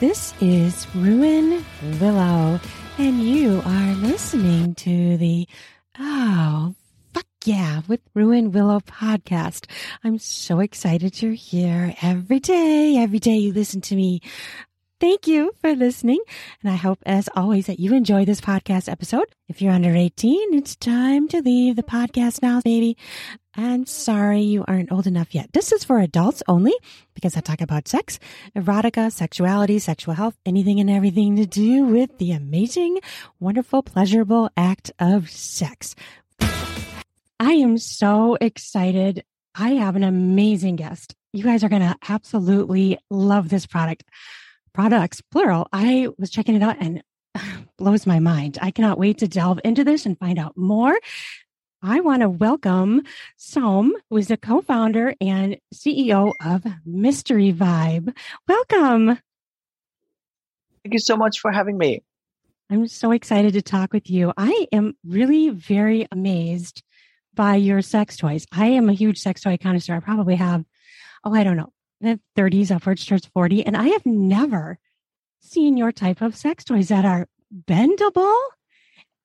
this is Ruan Willow, and you are listening to the Oh, fuck yeah, with Ruan Willow podcast. I'm so excited you're here every day. Every day you listen to me. Thank you for listening. And I hope, as always, that you enjoy this podcast episode. If you're under 18, it's time to leave the podcast now, baby. I'm sorry you aren't old enough yet. This is for adults only because I talk about sex, erotica, sexuality, sexual health, anything and everything to do with the amazing, wonderful, pleasurable act of sex. I am so excited. I have an amazing guest. You guys are going to absolutely love this product products, plural. I was checking it out and blows my mind. I cannot wait to delve into this and find out more. I want to welcome Som, who is a co-founder and CEO of Mystery Vibe. Welcome. Thank you so much for having me. I'm so excited to talk with you. I am really very amazed by your sex toys. I am a huge sex toy connoisseur. I probably have, oh, I don't know, the 30s upwards towards 40. And I have never seen your type of sex toys that are bendable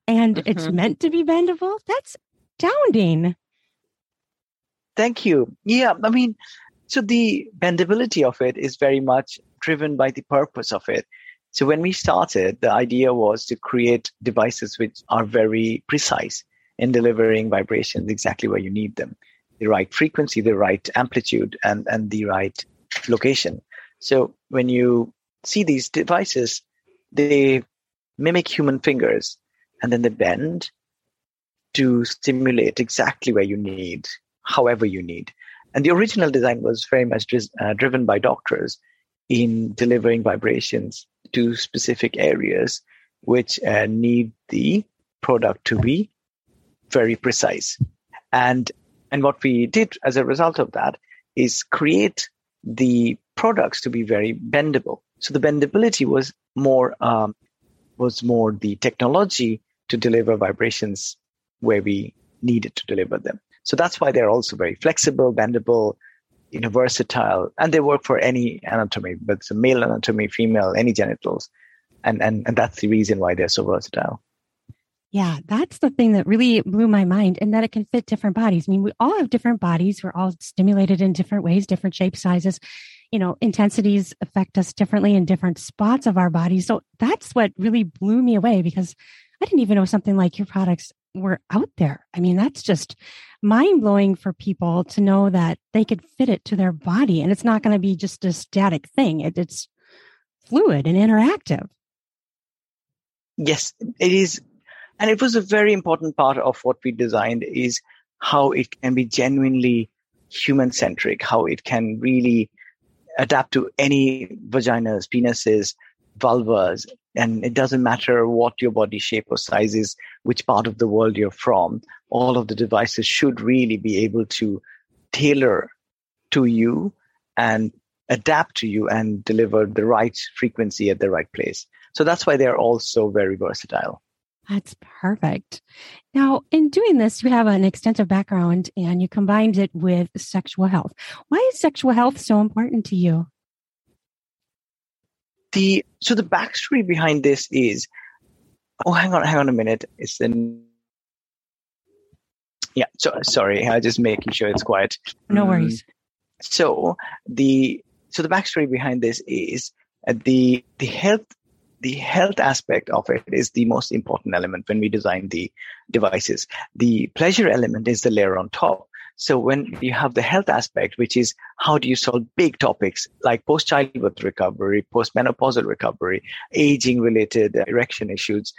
and mm-hmm. it's meant to be bendable. That's astounding. Thank you. Yeah, I mean, so the bendability of it is very much driven by the purpose of it. So when we started, the idea was to create devices which are very precise in delivering vibrations exactly where you need them the right frequency, the right amplitude, and, and the right location. So when you see these devices, they mimic human fingers and then they bend to stimulate exactly where you need, however you need. And the original design was very much uh, driven by doctors in delivering vibrations to specific areas which uh, need the product to be very precise. And and what we did as a result of that is create the products to be very bendable. So the bendability was more um, was more the technology to deliver vibrations where we needed to deliver them. So that's why they're also very flexible, bendable, you know, versatile, and they work for any anatomy, but it's a male anatomy, female, any genitals, and and and that's the reason why they're so versatile. Yeah, that's the thing that really blew my mind, and that it can fit different bodies. I mean, we all have different bodies. We're all stimulated in different ways, different shape sizes. You know, intensities affect us differently in different spots of our bodies. So that's what really blew me away because I didn't even know something like your products were out there. I mean, that's just mind blowing for people to know that they could fit it to their body and it's not going to be just a static thing. It, it's fluid and interactive. Yes, it is and it was a very important part of what we designed is how it can be genuinely human centric, how it can really adapt to any vaginas, penises, vulvas, and it doesn't matter what your body shape or size is, which part of the world you're from. All of the devices should really be able to tailor to you and adapt to you and deliver the right frequency at the right place. So that's why they're all so very versatile. That's perfect. Now, in doing this, you have an extensive background and you combined it with sexual health. Why is sexual health so important to you? The so the backstory behind this is oh hang on hang on a minute it's in yeah so sorry i just making sure it's quiet no worries um, so the so the backstory behind this is uh, the the health the health aspect of it is the most important element when we design the devices. The pleasure element is the layer on top. So when you have the health aspect, which is how do you solve big topics like post childbirth recovery, post menopausal recovery, aging related erection issues,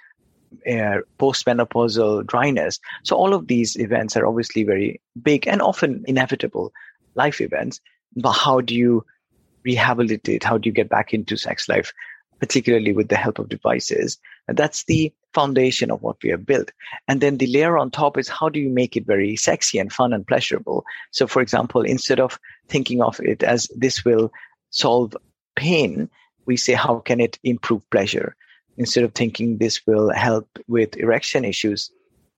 uh, post-menopausal dryness. So all of these events are obviously very big and often inevitable life events. But how do you rehabilitate? How do you get back into sex life? particularly with the help of devices. And that's the foundation of what we have built. And then the layer on top is how do you make it very sexy and fun and pleasurable? So, for example, instead of thinking of it as this will solve pain, we say, how can it improve pleasure? Instead of thinking this will help with erection issues,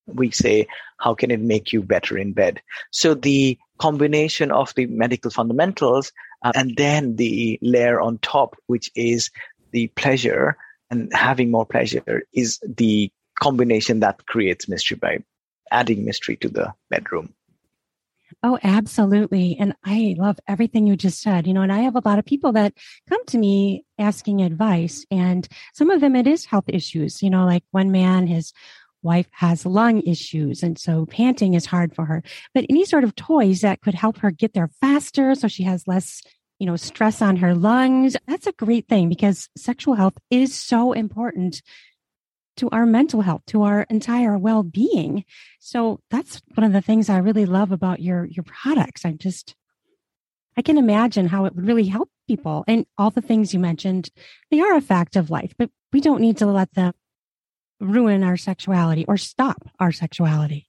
we say, how can it make you better in bed? So the combination of the medical fundamentals uh, and then the layer on top, which is the pleasure and having more pleasure is the combination that creates mystery by adding mystery to the bedroom. Oh, absolutely. And I love everything you just said. You know, and I have a lot of people that come to me asking advice, and some of them it is health issues. You know, like one man, his wife has lung issues, and so panting is hard for her. But any sort of toys that could help her get there faster so she has less you know, stress on her lungs. That's a great thing because sexual health is so important to our mental health, to our entire well-being. So that's one of the things I really love about your your products. I'm just I can imagine how it would really help people. And all the things you mentioned, they are a fact of life, but we don't need to let them ruin our sexuality or stop our sexuality.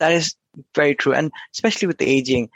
That is very true. And especially with the aging,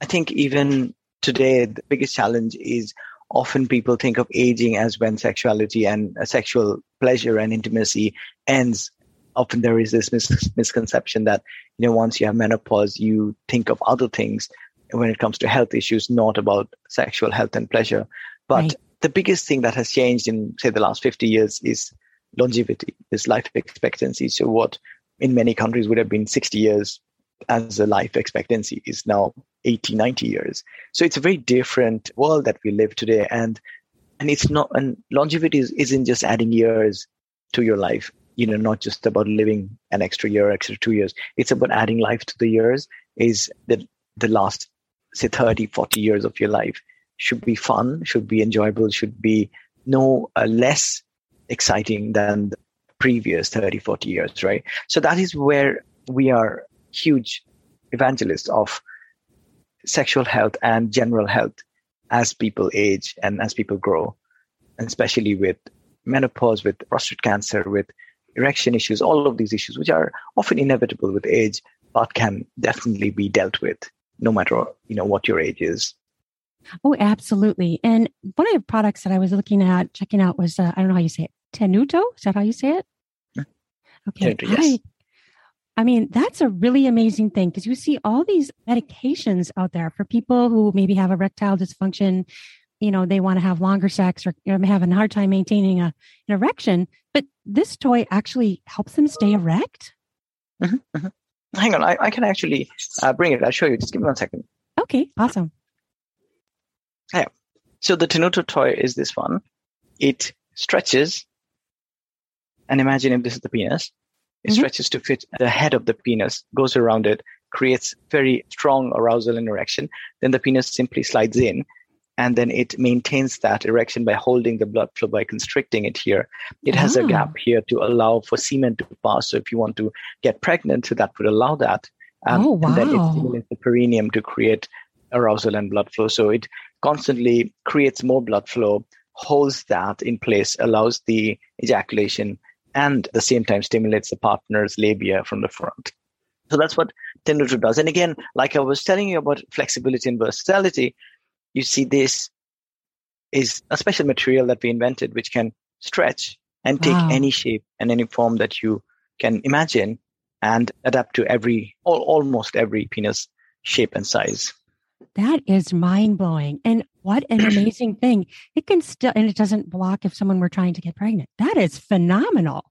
I think even today, the biggest challenge is often people think of aging as when sexuality and uh, sexual pleasure and intimacy ends. Often there is this mis- misconception that you know once you have menopause you think of other things when it comes to health issues not about sexual health and pleasure. But right. the biggest thing that has changed in say the last 50 years is longevity is life expectancy. So what in many countries would have been 60 years as a life expectancy is now 80, 90 years. So it's a very different world that we live today. And, and it's not, and longevity is, isn't just adding years to your life, you know, not just about living an extra year, extra two years. It's about adding life to the years is that the last, say 30, 40 years of your life should be fun, should be enjoyable, should be no uh, less exciting than the previous 30, 40 years, right? So that is where we are huge evangelists of sexual health and general health as people age and as people grow, and especially with menopause, with prostate cancer, with erection issues, all of these issues, which are often inevitable with age, but can definitely be dealt with no matter you know what your age is. Oh, absolutely. And one of the products that I was looking at, checking out was uh, I don't know how you say it, Tenuto. Is that how you say it? Okay. Tenuto, yes. I mean, that's a really amazing thing because you see all these medications out there for people who maybe have erectile dysfunction. You know, they want to have longer sex or you know, have a hard time maintaining a, an erection, but this toy actually helps them stay erect. Mm-hmm, mm-hmm. Hang on, I, I can actually uh, bring it. I'll show you. Just give me one second. Okay, awesome. Yeah. So the Tenuto toy is this one. It stretches, and imagine if this is the penis it mm-hmm. stretches to fit the head of the penis, goes around it, creates very strong arousal and erection. Then the penis simply slides in and then it maintains that erection by holding the blood flow by constricting it here. It has a ah. gap here to allow for semen to pass. So if you want to get pregnant, so that would allow that. Um, oh, wow. And then it stimulates the perineum to create arousal and blood flow. So it constantly creates more blood flow, holds that in place, allows the ejaculation, and at the same time stimulates the partner's labia from the front. So that's what Tenuto does. And again, like I was telling you about flexibility and versatility, you see this is a special material that we invented which can stretch and take wow. any shape and any form that you can imagine and adapt to every almost every penis shape and size. That is mind blowing. And what an amazing thing. It can still, and it doesn't block if someone were trying to get pregnant. That is phenomenal.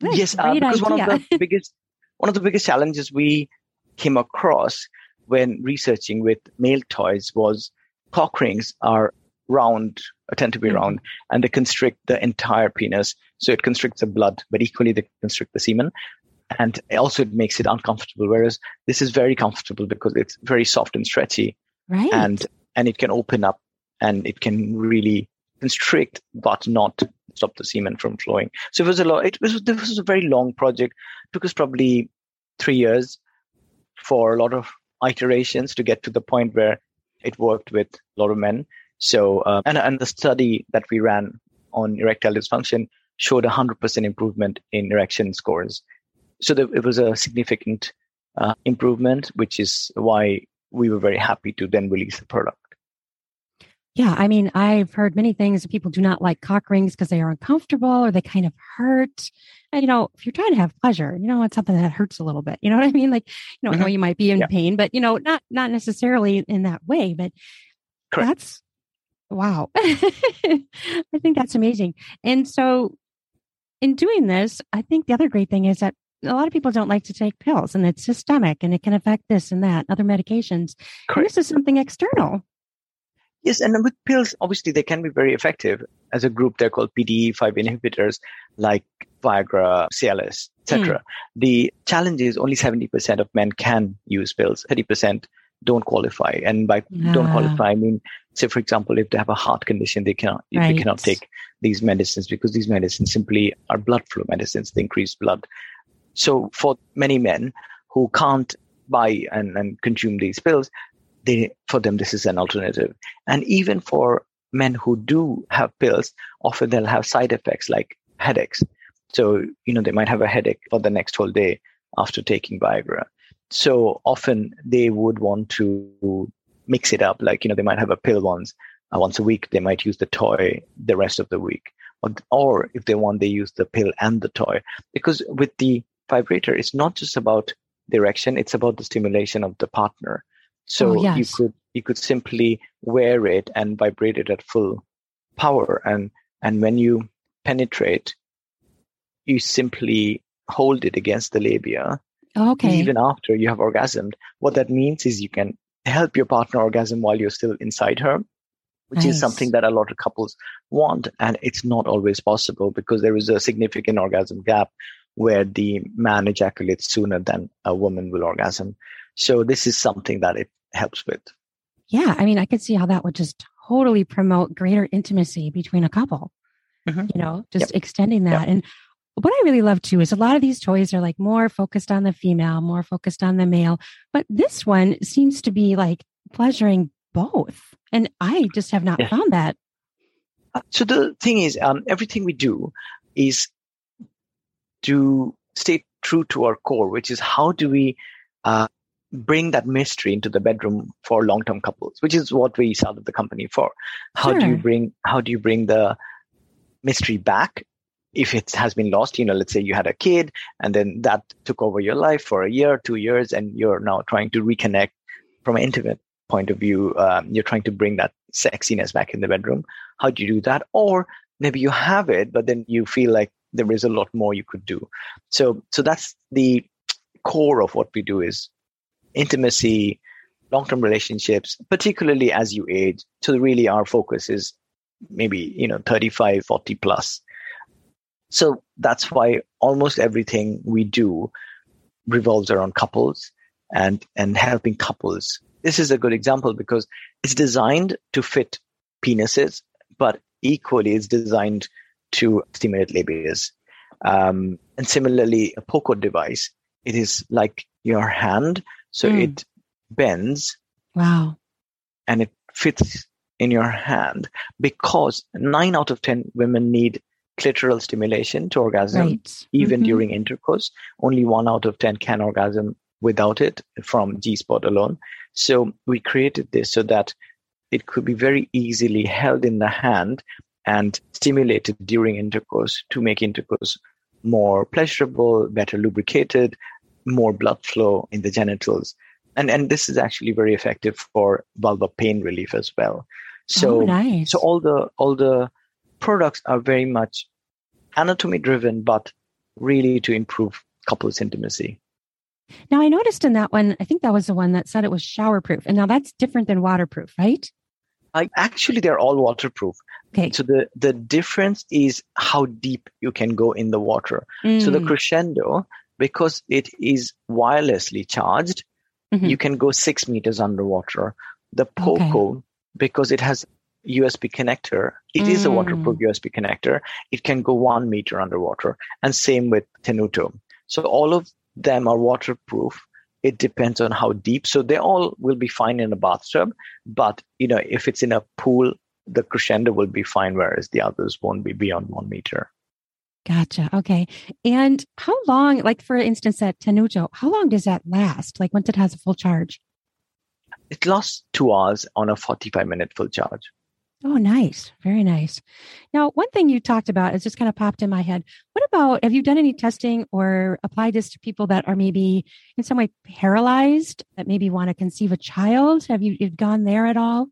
yes, uh, because idea. one of the biggest, one of the biggest challenges we came across when researching with male toys was cock rings are round, or tend to be mm-hmm. round, and they constrict the entire penis. So it constricts the blood, but equally they constrict the semen and also it makes it uncomfortable. Whereas this is very comfortable because it's very soft and stretchy, right? And and it can open up and it can really constrict, but not stop the semen from flowing. So it was a lot. It was this was a very long project. It took us probably three years for a lot of iterations to get to the point where it worked with a lot of men. So uh, and and the study that we ran on erectile dysfunction showed a hundred percent improvement in erection scores so the, it was a significant uh, improvement, which is why we were very happy to then release the product. Yeah, I mean, I've heard many things. People do not like cock rings because they are uncomfortable or they kind of hurt. And, you know, if you're trying to have pleasure, you know, it's something that hurts a little bit. You know what I mean? Like, you know, mm-hmm. you might be in yeah. pain, but you know, not not necessarily in that way. But Correct. that's Wow. I think that's amazing. And so, in doing this, I think the other great thing is that a lot of people don't like to take pills and it's systemic and it can affect this and that, other medications. This is something external. Yes, and with pills, obviously they can be very effective. As a group, they're called PDE5 inhibitors like Viagra, Cialis, etc. Mm. The challenge is only 70% of men can use pills. 30% don't qualify. And by don't qualify, I mean, say, for example, if they have a heart condition, they cannot, right. they cannot take these medicines because these medicines simply are blood flow medicines. They increase blood. So for many men who can't buy and, and consume these pills, they, for them, this is an alternative. And even for men who do have pills, often they'll have side effects like headaches. So, you know, they might have a headache for the next whole day after taking Viagra. So often they would want to mix it up. Like, you know, they might have a pill once, uh, once a week. They might use the toy the rest of the week. Or, or if they want, they use the pill and the toy. Because with the vibrator, is not just about direction, it's about the stimulation of the partner. So oh, yes. you could you could simply wear it and vibrate it at full power. And and when you penetrate, you simply hold it against the labia. Oh, okay. Even after you have orgasmed. What that means is you can help your partner orgasm while you're still inside her, which nice. is something that a lot of couples want. And it's not always possible because there is a significant orgasm gap where the man ejaculates sooner than a woman will orgasm. So this is something that it helps with. Yeah. I mean, I could see how that would just totally promote greater intimacy between a couple, mm-hmm. you know, just yep. extending that. Yep. And what I really love too is a lot of these toys are like more focused on the female, more focused on the male, but this one seems to be like pleasuring both. And I just have not yeah. found that. Uh, so the thing is, um, everything we do is to stay true to our core, which is how do we uh, bring that mystery into the bedroom for long-term couples, which is what we started the company for. How sure. do you bring how do you bring the mystery back if it has been lost? You know, let's say you had a kid and then that took over your life for a year, two years, and you're now trying to reconnect from an intimate point of view. Um, you're trying to bring that sexiness back in the bedroom. How do you do that? Or maybe you have it, but then you feel like there is a lot more you could do. So, so that's the core of what we do is intimacy, long-term relationships, particularly as you age. So really our focus is maybe, you know, 35, 40 plus. So that's why almost everything we do revolves around couples and, and helping couples. This is a good example because it's designed to fit penises, but equally it's designed to stimulate labias. Um, and similarly, a POCOD device, it is like your hand so mm. it bends. Wow. And it fits in your hand because nine out of 10 women need clitoral stimulation to orgasm, right. even mm-hmm. during intercourse. Only one out of 10 can orgasm without it from G spot alone. So we created this so that it could be very easily held in the hand and stimulated during intercourse to make intercourse more pleasurable, better lubricated, more blood flow in the genitals. And, and this is actually very effective for vulva pain relief as well. So, oh, nice. so all the, all the products are very much anatomy driven, but really to improve couples intimacy. Now I noticed in that one, I think that was the one that said it was shower proof. And now that's different than waterproof, right? I, actually, they're all waterproof. Okay. So the, the difference is how deep you can go in the water. Mm. So the mm. crescendo, because it is wirelessly charged, mm-hmm. you can go six meters underwater. The Poco, okay. because it has USB connector, it mm. is a waterproof USB connector. It can go one meter underwater. And same with Tenuto. So all of them are waterproof. It depends on how deep. So they all will be fine in a bathtub. But, you know, if it's in a pool, the crescendo will be fine, whereas the others won't be beyond one meter. Gotcha. Okay. And how long, like for instance, at Tenuto, how long does that last? Like once it has a full charge? It lasts two hours on a 45 minute full charge. Oh, nice. Very nice. Now, one thing you talked about is just kind of popped in my head. What about, have you done any testing or applied this to people that are maybe in some way paralyzed, that maybe want to conceive a child? Have you gone there at all?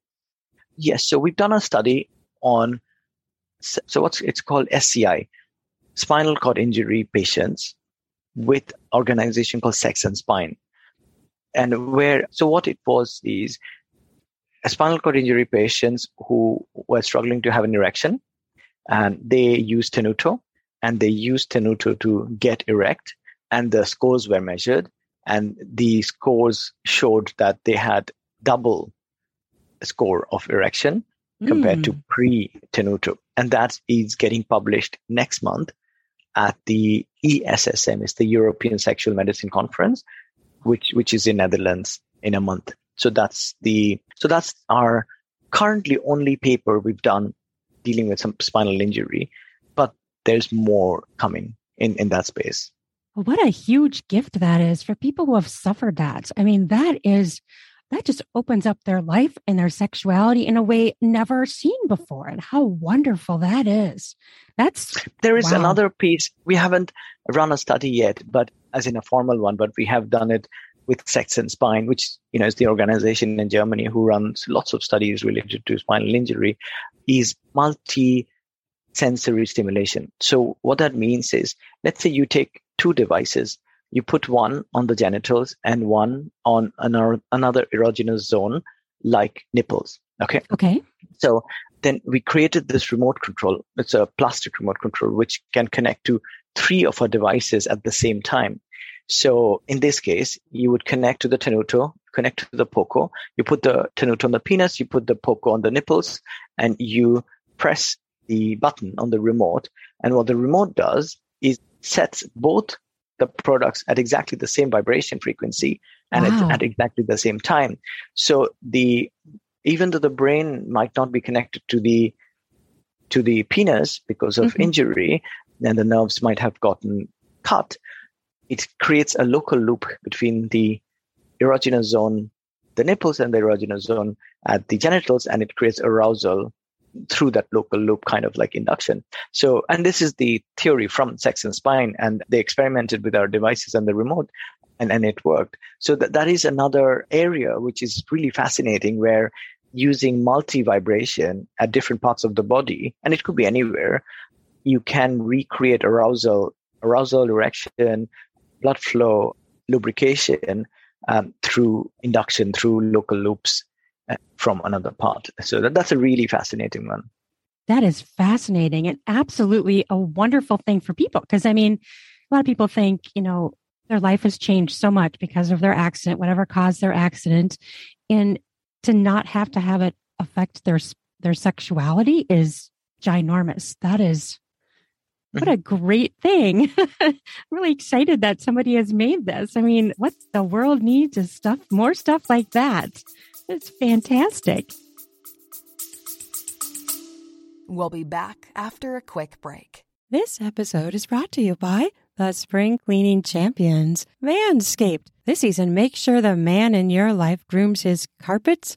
Yes. So we've done a study on, so what's it's called SCI, spinal cord injury patients with organization called Sex and Spine. And where, so what it was is spinal cord injury patients who were struggling to have an erection and they used Tenuto and they used Tenuto to get erect and the scores were measured and the scores showed that they had double score of erection compared mm. to pre Tenuto. And that is getting published next month at the ESSM, it's the European Sexual Medicine Conference, which which is in Netherlands in a month. So that's the so that's our currently only paper we've done dealing with some spinal injury, but there's more coming in in that space. What a huge gift that is for people who have suffered that. I mean, that is that just opens up their life and their sexuality in a way never seen before. And how wonderful that is. That's there is wow. another piece. We haven't run a study yet, but as in a formal one, but we have done it with Sex and Spine, which you know is the organization in Germany who runs lots of studies related to spinal injury, is multi sensory stimulation. So what that means is, let's say you take two devices you put one on the genitals and one on another, another erogenous zone like nipples. Okay. Okay. So then we created this remote control. It's a plastic remote control, which can connect to three of our devices at the same time. So in this case, you would connect to the Tenuto, connect to the Poco. You put the Tenuto on the penis, you put the Poco on the nipples, and you press the button on the remote. And what the remote does is sets both the products at exactly the same vibration frequency and wow. at, at exactly the same time. So the even though the brain might not be connected to the to the penis because of mm-hmm. injury and the nerves might have gotten cut, it creates a local loop between the erogenous zone, the nipples and the erogenous zone at the genitals, and it creates arousal through that local loop kind of like induction. So, and this is the theory from Sex and Spine, and they experimented with our devices and the remote, and, and it worked. So that, that is another area which is really fascinating where using multi vibration at different parts of the body, and it could be anywhere, you can recreate arousal, arousal, erection, blood flow, lubrication um, through induction, through local loops from another part. So that, that's a really fascinating one. That is fascinating and absolutely a wonderful thing for people. Because I mean, a lot of people think, you know, their life has changed so much because of their accident, whatever caused their accident. And to not have to have it affect their their sexuality is ginormous. That is what a great thing. really excited that somebody has made this. I mean, what the world needs is stuff, more stuff like that. It's fantastic. We'll be back after a quick break. This episode is brought to you by the spring cleaning champions, Manscaped. This season, make sure the man in your life grooms his carpets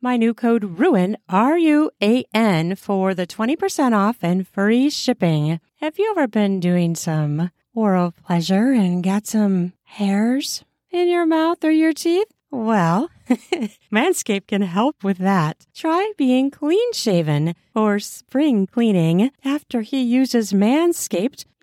my new code RUAN, R U A N, for the 20% off and free shipping. Have you ever been doing some oral pleasure and got some hairs in your mouth or your teeth? Well, Manscaped can help with that. Try being clean shaven or spring cleaning. After he uses Manscaped,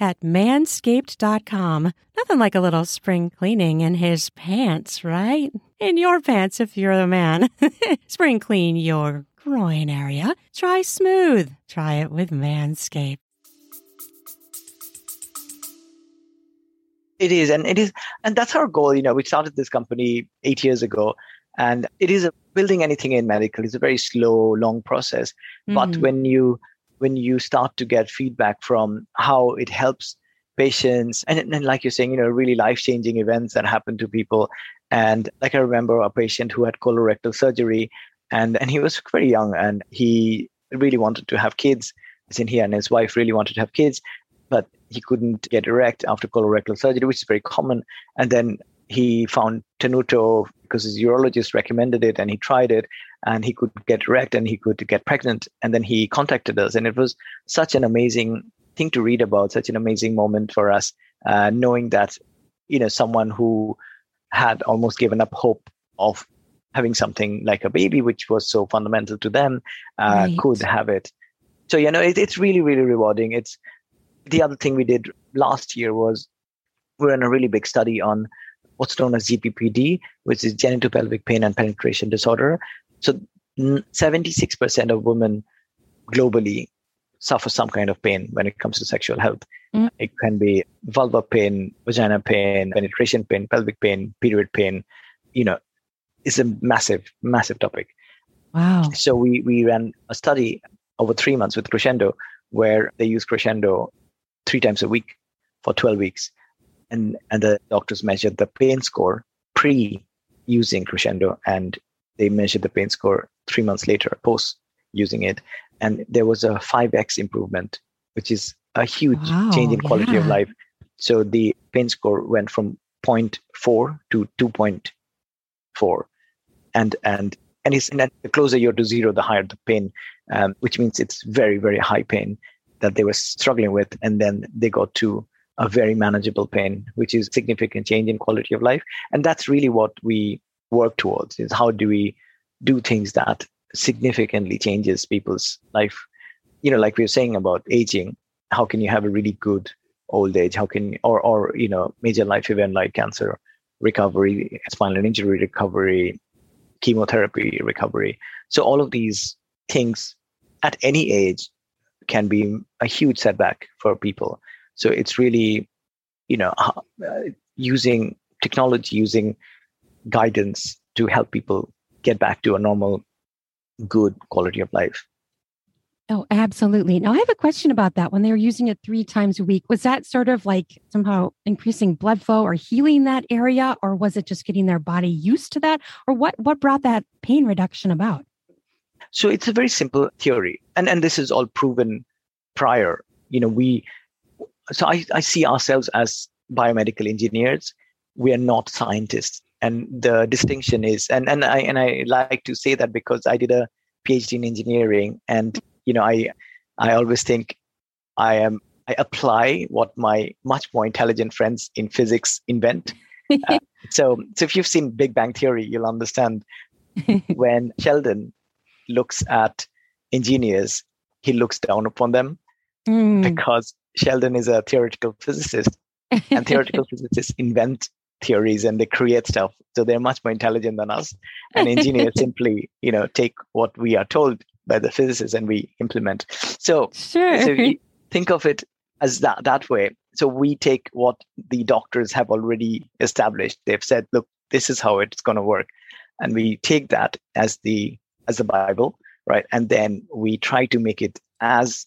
at manscaped.com. Nothing like a little spring cleaning in his pants, right? In your pants if you're a man. spring clean your groin area. Try smooth. Try it with Manscaped. It is, and it is, and that's our goal. You know, we started this company eight years ago, and it is a, building anything in medical is a very slow, long process. Mm-hmm. But when you when you start to get feedback from how it helps patients, and, and like you're saying, you know, really life changing events that happen to people, and like I remember a patient who had colorectal surgery, and and he was very young, and he really wanted to have kids. As in, he and his wife really wanted to have kids, but he couldn't get erect after colorectal surgery, which is very common. And then he found Tenuto because his urologist recommended it and he tried it and he could get erect and he could get pregnant. And then he contacted us. And it was such an amazing thing to read about, such an amazing moment for us, uh, knowing that, you know, someone who had almost given up hope of having something like a baby, which was so fundamental to them, uh, right. could have it. So, you know, it, it's really, really rewarding. It's the other thing we did last year was we are in a really big study on what's known as GPPD, which is genitopelvic pain and penetration disorder. So 76% of women globally suffer some kind of pain when it comes to sexual health. Mm. It can be vulva pain, vagina pain, penetration pain, pelvic pain, period pain. You know, it's a massive, massive topic. Wow. So we, we ran a study over three months with Crescendo where they use Crescendo three times a week for 12 weeks. And, and the doctors measured the pain score pre using Crescendo and they measured the pain score three months later post using it. And there was a 5x improvement, which is a huge wow, change in quality yeah. of life. So the pain score went from 0.4 to 2.4. And, and, and, it's, and the closer you're to zero, the higher the pain, um, which means it's very, very high pain that they were struggling with and then they got to a very manageable pain which is significant change in quality of life. And that's really what we work towards is how do we do things that significantly changes people's life? You know like we were saying about aging how can you have a really good old age? How can or or you know major life event like cancer recovery spinal injury recovery chemotherapy recovery. So all of these things at any age can be a huge setback for people. So it's really, you know, uh, using technology, using guidance to help people get back to a normal, good quality of life. Oh, absolutely. Now, I have a question about that. When they were using it three times a week, was that sort of like somehow increasing blood flow or healing that area, or was it just getting their body used to that, or what? What brought that pain reduction about? So it's a very simple theory, and and this is all proven prior. You know, we. So I I see ourselves as biomedical engineers. We are not scientists, and the distinction is, and and I and I like to say that because I did a PhD in engineering, and you know, I I always think I am I apply what my much more intelligent friends in physics invent. uh, so, so if you've seen Big Bang Theory, you'll understand when Sheldon looks at engineers, he looks down upon them mm. because Sheldon is a theoretical physicist, and theoretical physicists invent theories and they create stuff. So they're much more intelligent than us. And engineers simply, you know, take what we are told by the physicists and we implement. So, sure. so think of it as that that way. So we take what the doctors have already established. They've said, look, this is how it's going to work, and we take that as the as the Bible, right? And then we try to make it as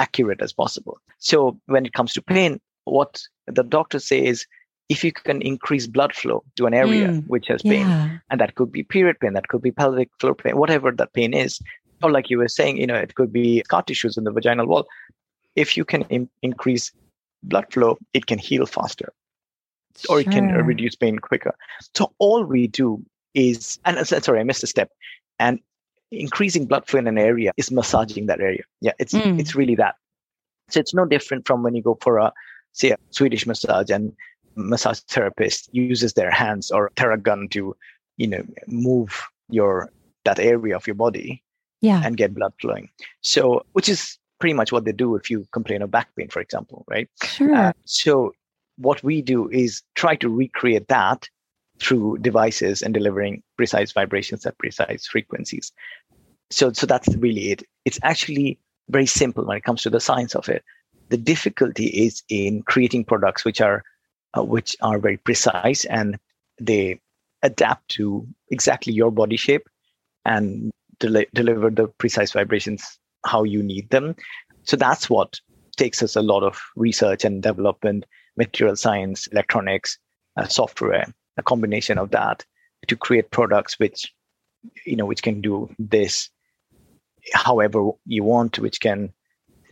accurate as possible. So when it comes to pain, what the doctors say is if you can increase blood flow to an area mm, which has pain, and that could be period pain, that could be pelvic floor pain, whatever that pain is, or like you were saying, you know, it could be scar tissues in the vaginal wall. If you can in- increase blood flow, it can heal faster, sure. or it can reduce pain quicker. So all we do is, and sorry, I missed a step, and increasing blood flow in an area is massaging that area. Yeah, it's mm. it's really that. So it's no different from when you go for a say a Swedish massage and massage therapist uses their hands or Theragun to, you know, move your that area of your body yeah. and get blood flowing. So which is pretty much what they do if you complain of back pain, for example, right? Sure. Uh, so what we do is try to recreate that through devices and delivering precise vibrations at precise frequencies. So, so that's really it. It's actually very simple when it comes to the science of it. The difficulty is in creating products which are uh, which are very precise and they adapt to exactly your body shape and del- deliver the precise vibrations how you need them. So that's what takes us a lot of research and development, material science, electronics, uh, software, a combination of that to create products which you know which can do this however you want, which can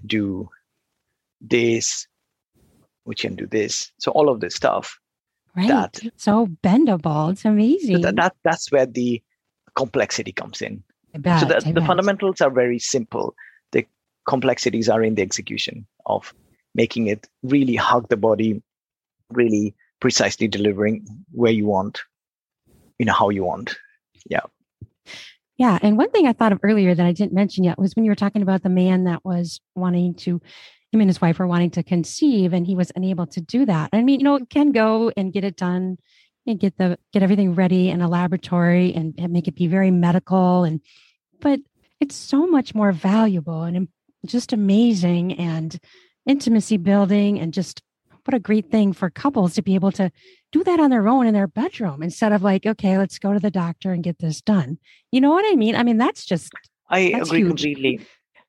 do this, which can do this. So all of this stuff. Right. That, so bendable. It's amazing. That, that that's where the complexity comes in. Bet, so the, the fundamentals are very simple. The complexities are in the execution of making it really hug the body, really precisely delivering where you want, you know, how you want. Yeah. Yeah. And one thing I thought of earlier that I didn't mention yet was when you were talking about the man that was wanting to, him and his wife were wanting to conceive and he was unable to do that. I mean, you know, it can go and get it done and get the, get everything ready in a laboratory and, and make it be very medical. And, but it's so much more valuable and just amazing and intimacy building and just what a great thing for couples to be able to do that on their own in their bedroom instead of like, okay, let's go to the doctor and get this done. You know what I mean? I mean, that's just. I that's agree huge. completely.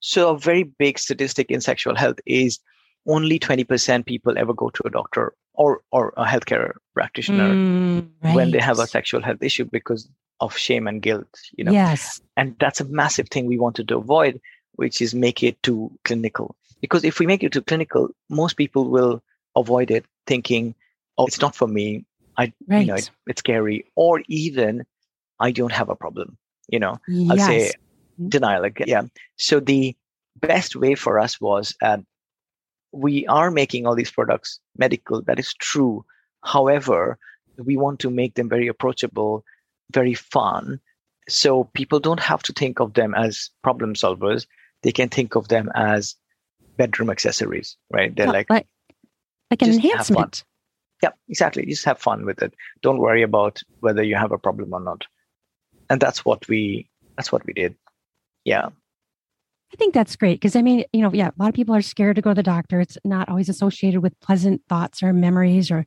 So, a very big statistic in sexual health is only 20% people ever go to a doctor or, or a healthcare practitioner mm, right. when they have a sexual health issue because of shame and guilt, you know. Yes. And that's a massive thing we wanted to avoid, which is make it too clinical. Because if we make it too clinical, most people will avoid it thinking, oh, it's not for me. I, right. you know, it, it's scary. Or even, I don't have a problem. You know, yes. I'll say denial again. Yeah. So the best way for us was, uh, we are making all these products medical. That is true. However, we want to make them very approachable, very fun. So people don't have to think of them as problem solvers. They can think of them as bedroom accessories, right? They're like, like like an enhancement. Yeah, exactly. Just have fun with it. Don't worry about whether you have a problem or not. And that's what we that's what we did. Yeah. I think that's great because I mean, you know, yeah, a lot of people are scared to go to the doctor. It's not always associated with pleasant thoughts or memories or,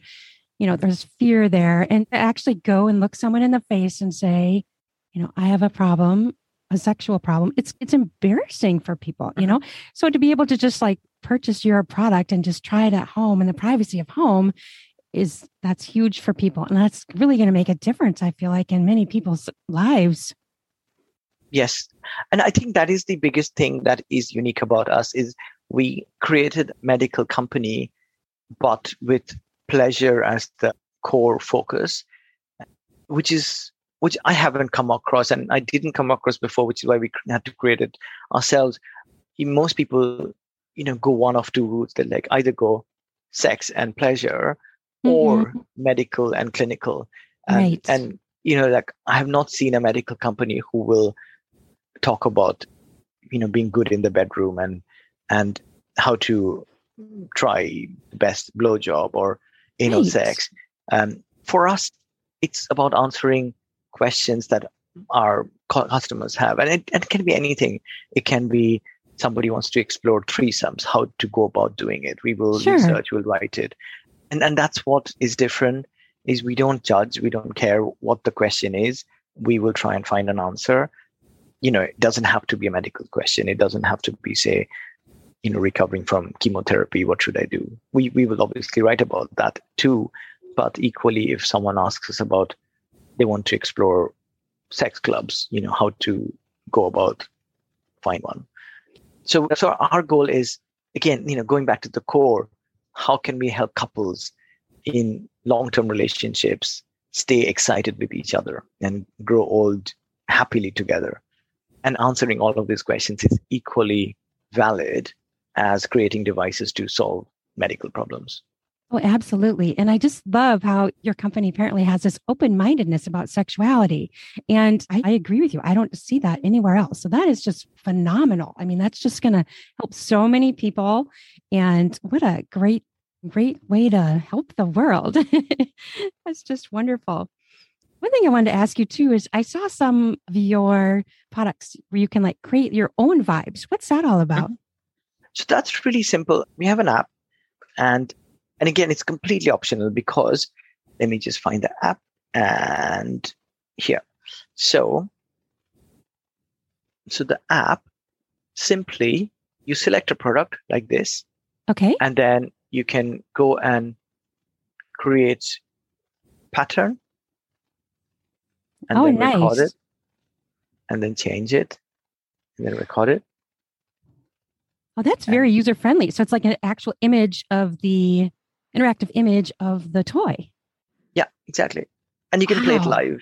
you know, there's fear there. And to actually go and look someone in the face and say, you know, I have a problem, a sexual problem. It's it's embarrassing for people, you mm-hmm. know. So to be able to just like purchase your product and just try it at home in the privacy of home is that's huge for people and that's really going to make a difference i feel like in many people's lives. Yes and i think that is the biggest thing that is unique about us is we created medical company but with pleasure as the core focus which is which i haven't come across and i didn't come across before which is why we had to create it ourselves. Most people you know go one of two routes they like either go sex and pleasure mm-hmm. or medical and clinical and, right. and you know like i have not seen a medical company who will talk about you know being good in the bedroom and and how to try the best blowjob or anal right. sex um, for us it's about answering questions that our customers have and it, it can be anything it can be somebody wants to explore threesomes, how to go about doing it. We will sure. research, we'll write it. And and that's what is different is we don't judge, we don't care what the question is. We will try and find an answer. You know, it doesn't have to be a medical question. It doesn't have to be, say, you know, recovering from chemotherapy, what should I do? We we will obviously write about that too. But equally, if someone asks us about they want to explore sex clubs, you know, how to go about find one so so our goal is again you know going back to the core how can we help couples in long-term relationships stay excited with each other and grow old happily together And answering all of these questions is equally valid as creating devices to solve medical problems. Oh, absolutely. And I just love how your company apparently has this open mindedness about sexuality. And I, I, agree with you. I don't see that anywhere else. So that is just phenomenal. I mean, that's just going to help so many people. And what a great, great way to help the world. that's just wonderful. One thing I wanted to ask you too is I saw some of your products where you can like create your own vibes. What's that all about? Mm-hmm. So that's really simple. We have an app and and again, it's completely optional because let me just find the app and here. So, so the app simply you select a product like this. Okay. And then you can go and create pattern and oh, then nice. record it and then change it and then record it. Oh, that's very user friendly. So it's like an actual image of the interactive image of the toy. Yeah, exactly. And you can wow. play it live.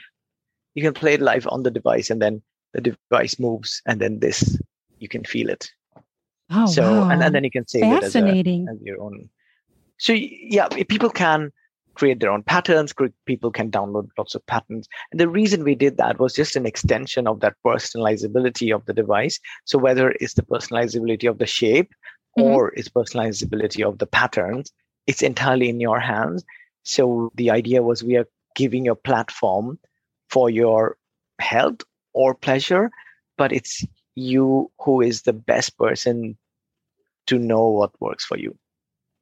You can play it live on the device and then the device moves and then this you can feel it. Oh, so wow. and, and then you can save Fascinating. it as, a, as your own. So yeah, people can create their own patterns. People can download lots of patterns. And the reason we did that was just an extension of that personalizability of the device. So whether it's the personalizability of the shape mm-hmm. or it's personalizability of the patterns, it's entirely in your hands. So the idea was we are giving you a platform for your health or pleasure, but it's you who is the best person to know what works for you,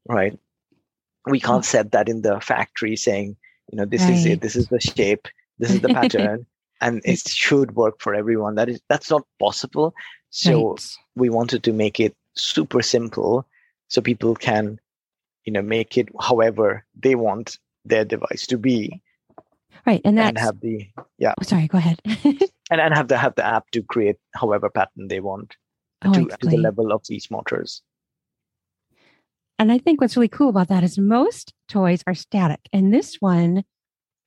right? We can't hmm. set that in the factory saying, you know, this right. is it, this is the shape, this is the pattern, and it should work for everyone. That is that's not possible. So right. we wanted to make it super simple so people can you know make it however they want their device to be. Right and that have the yeah. Oh, sorry go ahead. And and have the have the app to create however pattern they want oh, to, to the level of these motors. And i think what's really cool about that is most toys are static and this one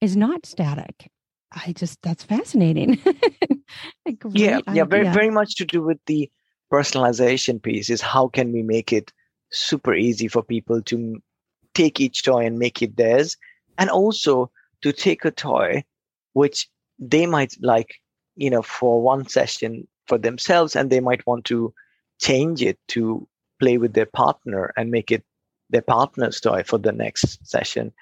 is not static. I just that's fascinating. Yeah yeah very very much to do with the personalization piece is how can we make it super easy for people to take each toy and make it theirs and also to take a toy which they might like you know for one session for themselves and they might want to change it to play with their partner and make it their partner's toy for the next session.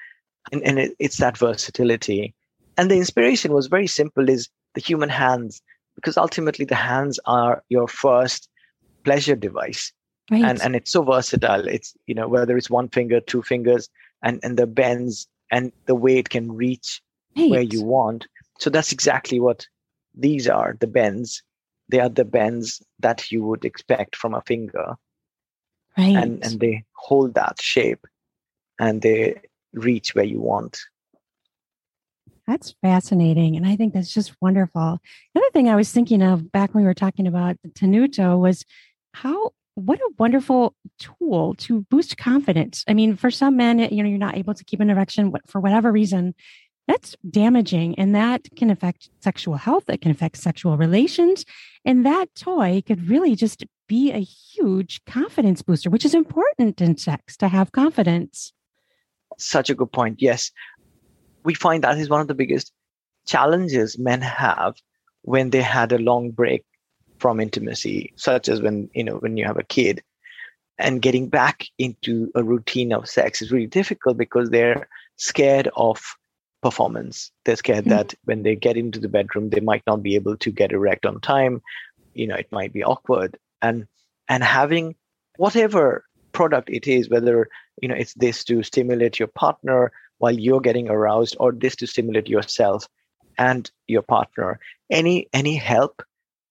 And, and it, it's that versatility. And the inspiration was very simple is the human hands because ultimately the hands are your first pleasure device Right. And and it's so versatile. It's you know whether it's one finger, two fingers, and and the bends and the way it can reach right. where you want. So that's exactly what these are. The bends. They are the bends that you would expect from a finger. Right. And and they hold that shape, and they reach where you want. That's fascinating. And I think that's just wonderful. The other thing I was thinking of back when we were talking about the Tenuto was how what a wonderful tool to boost confidence. I mean, for some men, you know, you're not able to keep an erection for whatever reason. That's damaging and that can affect sexual health. It can affect sexual relations. And that toy could really just be a huge confidence booster, which is important in sex to have confidence. Such a good point. Yes. We find that is one of the biggest challenges men have when they had a long break from intimacy, such as when you know when you have a kid, and getting back into a routine of sex is really difficult because they're scared of performance. They're scared mm-hmm. that when they get into the bedroom, they might not be able to get erect on time. You know, it might be awkward, and and having whatever product it is, whether you know it's this to stimulate your partner while you're getting aroused, or this to stimulate yourself and your partner, any any help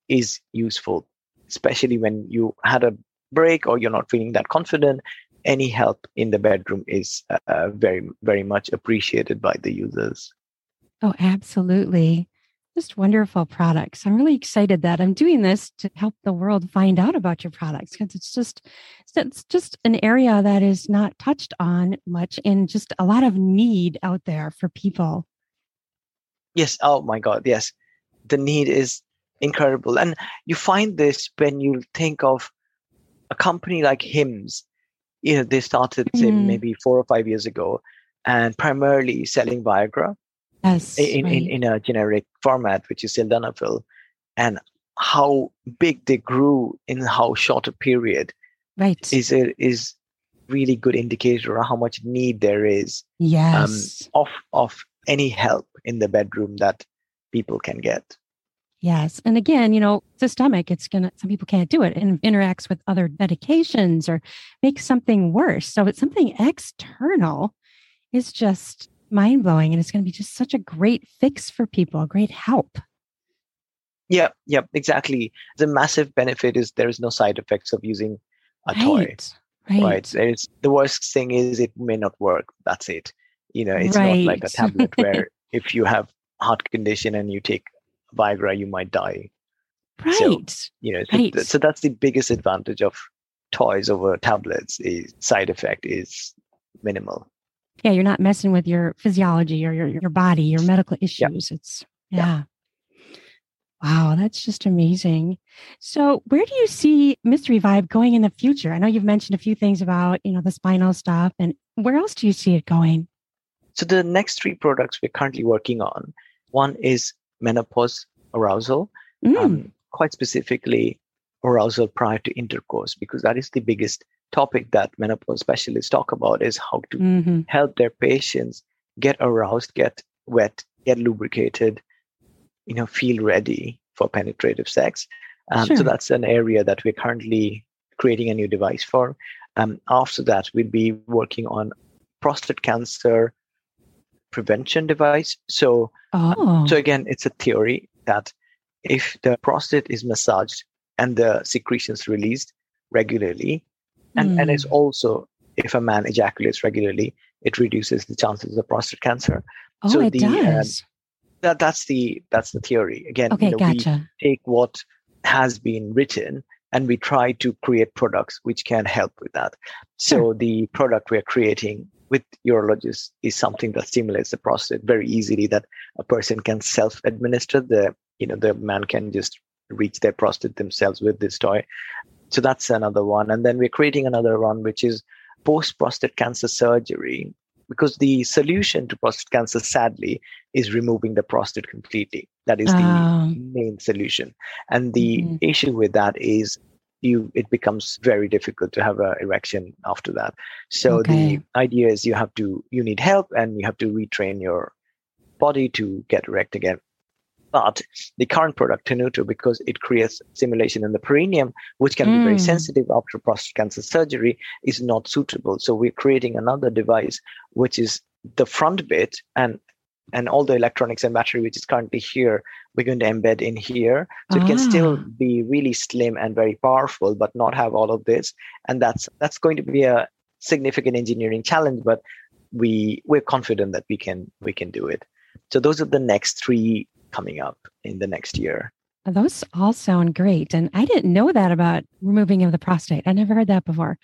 is useful, especially when you had a break or you're not feeling that confident. Any help in the bedroom is uh, very, very much appreciated by the users. Oh, absolutely. Just wonderful products. I'm really excited that I'm doing this to help the world find out about your products because it's just it's just an area that is not touched on much and just a lot of need out there for people. Yes. Oh my God. Yes. The need is incredible. And you find this when you think of a company like Hims. You know, they started Mhm. maybe four or five years ago, and primarily selling Viagra Yes. in, in, right. in a generic format, which is sildenafil, and how big they grew in how short a period right. is a, is really good indicator of how much need there is yes. of of any help in the bedroom that people can get. Yes. And again, you know, systemic, it's going to, some people can't do it and interacts with other medications or makes something worse. So it's something external is just mind blowing. And it's going to be just such a great fix for people, a great help. Yeah, yeah, exactly. The massive benefit is there is no side effects of using a toy. Right. Right. Right. It's the worst thing is it may not work. That's it. You know, it's not like a tablet where if you have heart condition and you take Viagra, you might die. Right. You know, so, Right. so that's the biggest advantage of toys over tablets. Is side effect is minimal. yeah. You're not messing with your physiology or your, your body, your medical issues. It's, Yeah. yeah. Wow, that's just amazing. So, where do you see Mystery Vibe going in the future? I know you've mentioned a few things about, you know, the spinal stuff, and where else do you see it going? So the next three products we're currently working on, one is menopause arousal, Mm, um, quite specifically arousal prior to intercourse, because that is the biggest topic that menopause specialists talk about is how to mhm. help their patients get aroused, get wet, get lubricated, you know, feel ready for penetrative sex. Um, Sure. So that's an area that we're currently creating a new device for. Um, after that, we'll be working on prostate cancer prevention device. So, Oh, so again, it's a theory that if the prostate is massaged and the secretions released regularly, and, and it's Mm. also if a man ejaculates regularly, it reduces the chances of prostate cancer. oh, so it the, um. That that's the that's the theory. Again, okay, you know, we gotcha. take what has been written and we try to create products which can help with that. So the product we're creating with urologists is something that stimulates the prostate very easily that a person can self-administer the you know the man can just reach their prostate themselves with this toy. So that's another one. And then we're creating another one which is post prostate cancer surgery because the solution to prostate cancer sadly is removing the prostate completely. That is the Um, main solution. And the Mhm. issue with that is you it becomes very difficult to have an erection after that. So Okay. the idea is you have to you need help and you have to retrain your body to get erect again. But the current product, Tenuto, because it creates stimulation in the perineum, which can be very Mm. sensitive after prostate cancer surgery, is not suitable. So we're creating another device, which is the front bit and and all the electronics and battery which is currently here, we're going to embed in here. So it can still Ah. be really slim and very powerful, but not have all of this. And that's that's going to be a significant engineering challenge, but we we're confident that we can we can do it. So those are the next three coming up in the next year. Those all sound great. And I didn't know that about removing of the prostate. I never heard that before.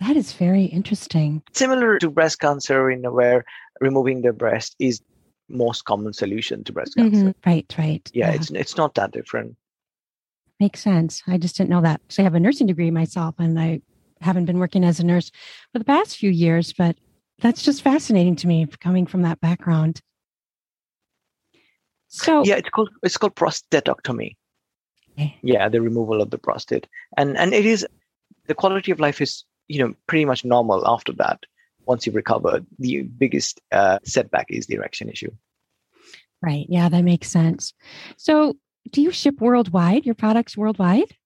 That is very interesting. Similar to breast cancer, in where removing the breast is most common solution to breast cancer. Mhm. Right, right. Yeah, it's it's not that different. Makes sense. I just didn't know that. So I have a nursing degree myself, and I haven't been working as a nurse for the past few years, but that's just fascinating to me coming from that background. So, Yeah, it's called it's called prostatectomy. Okay. Yeah, the removal of the prostate, and and it is the quality of life is you know pretty much normal after that. Once you've recovered, the biggest uh, setback is the erection issue. right. Yeah, that makes sense. So, do you ship worldwide, your products worldwide?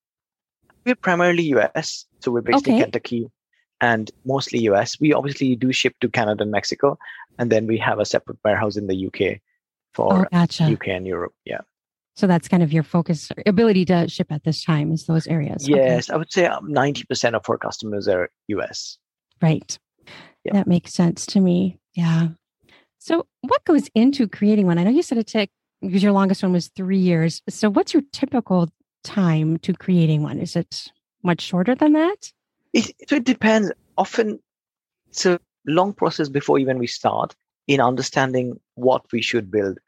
We're primarily US, so we're based in Kentucky and mostly US. We obviously do ship to Canada and Mexico, and then we have a separate warehouse in the UK Oh, for gotcha. UK and Europe. Yeah. So that's kind of your focus, ability to ship at this time is those areas. Okay. Yes, I would say um, ninety percent of our customers are US. Right. Yeah. That makes sense to me. Yeah. So, what goes into creating one? I know you said it took because your longest one was three years. So, what's your typical time to creating one? Is it much shorter than that? It, so it depends. Often, it's a long process before even we start in understanding what we should build.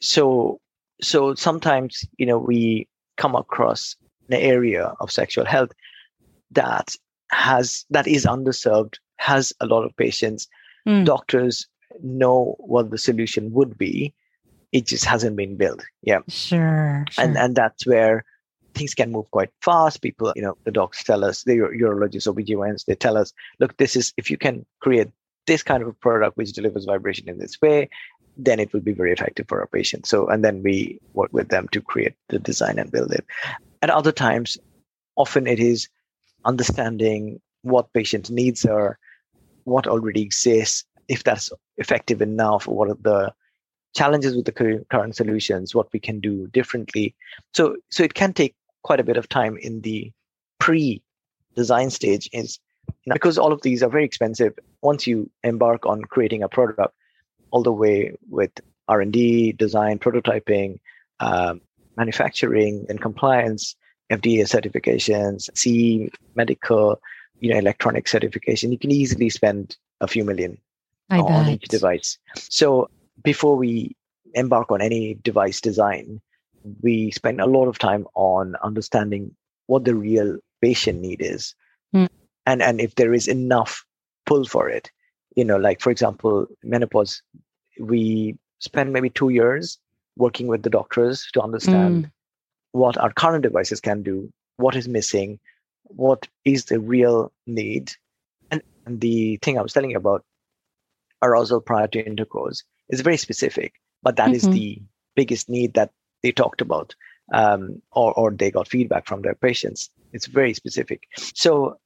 So so sometimes you know we come across an area of sexual health that has that is underserved has a lot of patients Mm. doctors know what the solution would be it just hasn't been built yeah Sure. sure. and and that's where things can move quite fast people you know the docs tell us the uro- urologists obgyns they tell us look this is if you can create this kind of a product which delivers vibration in this way then it will be very effective for our patients so and then we work with them to create the design and build it at other times often it is understanding what patient needs are what already exists if that's effective enough what are the challenges with the current solutions what we can do differently. So so it can take quite a bit of time in the pre design stage is because all of these are very expensive once you embark on creating a product all the way with r&d design prototyping um, manufacturing and compliance fda certifications ce medical you know electronic certification you can easily spend a few million I on bet. each device. So before we embark on any device design, we spend a lot of time on understanding what the real patient need is, Hmm. and and if there is enough pull for it. You know, like for example, menopause. We spend maybe two years working with the doctors to understand what our current devices can do, what is missing, what is the real need, and, and the thing I was telling you about arousal prior to intercourse is very specific, but that is Mhm. the biggest need that they talked about, um, or or they got feedback from their patients. It's very specific. So,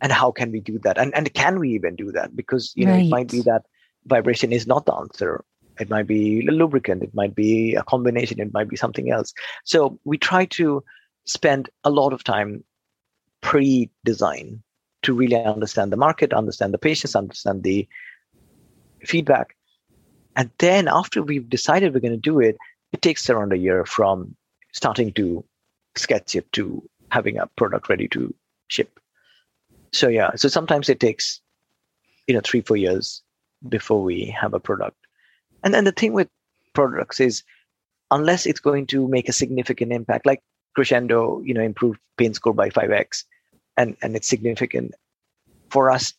and how can we do that? And and can we even do that? Because you know it might be that vibration is not the answer. It might be a lubricant. It might be a combination. It might be something else. So we try to spend a lot of time pre-design to really understand the market, understand the patients, understand the feedback. And then after we've decided we're going to do it, it takes around a year from starting to sketch it to having a product ready to ship. So yeah, so sometimes it takes, you know, three, four years before we have a product. And then the thing with products is unless it's going to make a significant impact, like Crescendo, you know, improved pain score by 5x and, and it's significant for us,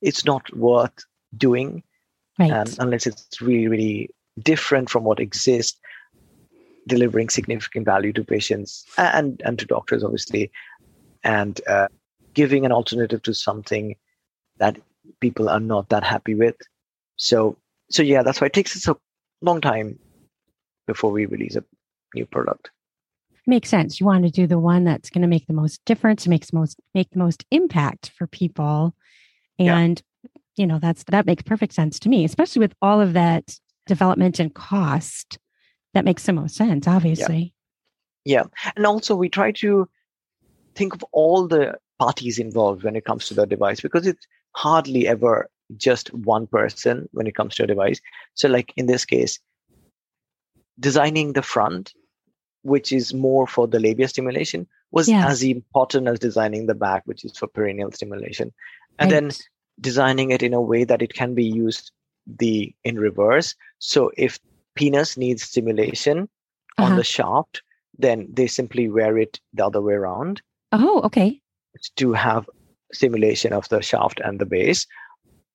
it's not worth doing Right. um, unless it's really, really different from what exists, delivering significant value to patients and and to doctors, obviously, and uh, giving an alternative to something that people are not that happy with. So, so yeah, that's why it takes us a long time before we release a new product. Makes sense. You want to do the one that's going to make the most difference, makes most make the most impact for people. Yeah. And you know, that's that makes perfect sense to me, especially with all of that development and cost. That makes the most sense, obviously. Yeah. And also we try to think of all the parties involved when it comes to the device because it's hardly ever just one person when it comes to a device so like in this case designing the front which is more for the labia stimulation was Yeah. as important as designing the back which is for perineal stimulation and then designing it in a way that it can be used the in reverse so if penis needs stimulation on Uh-huh. the shaft then they simply wear it the other way around Oh, okay. to have stimulation of the shaft and the base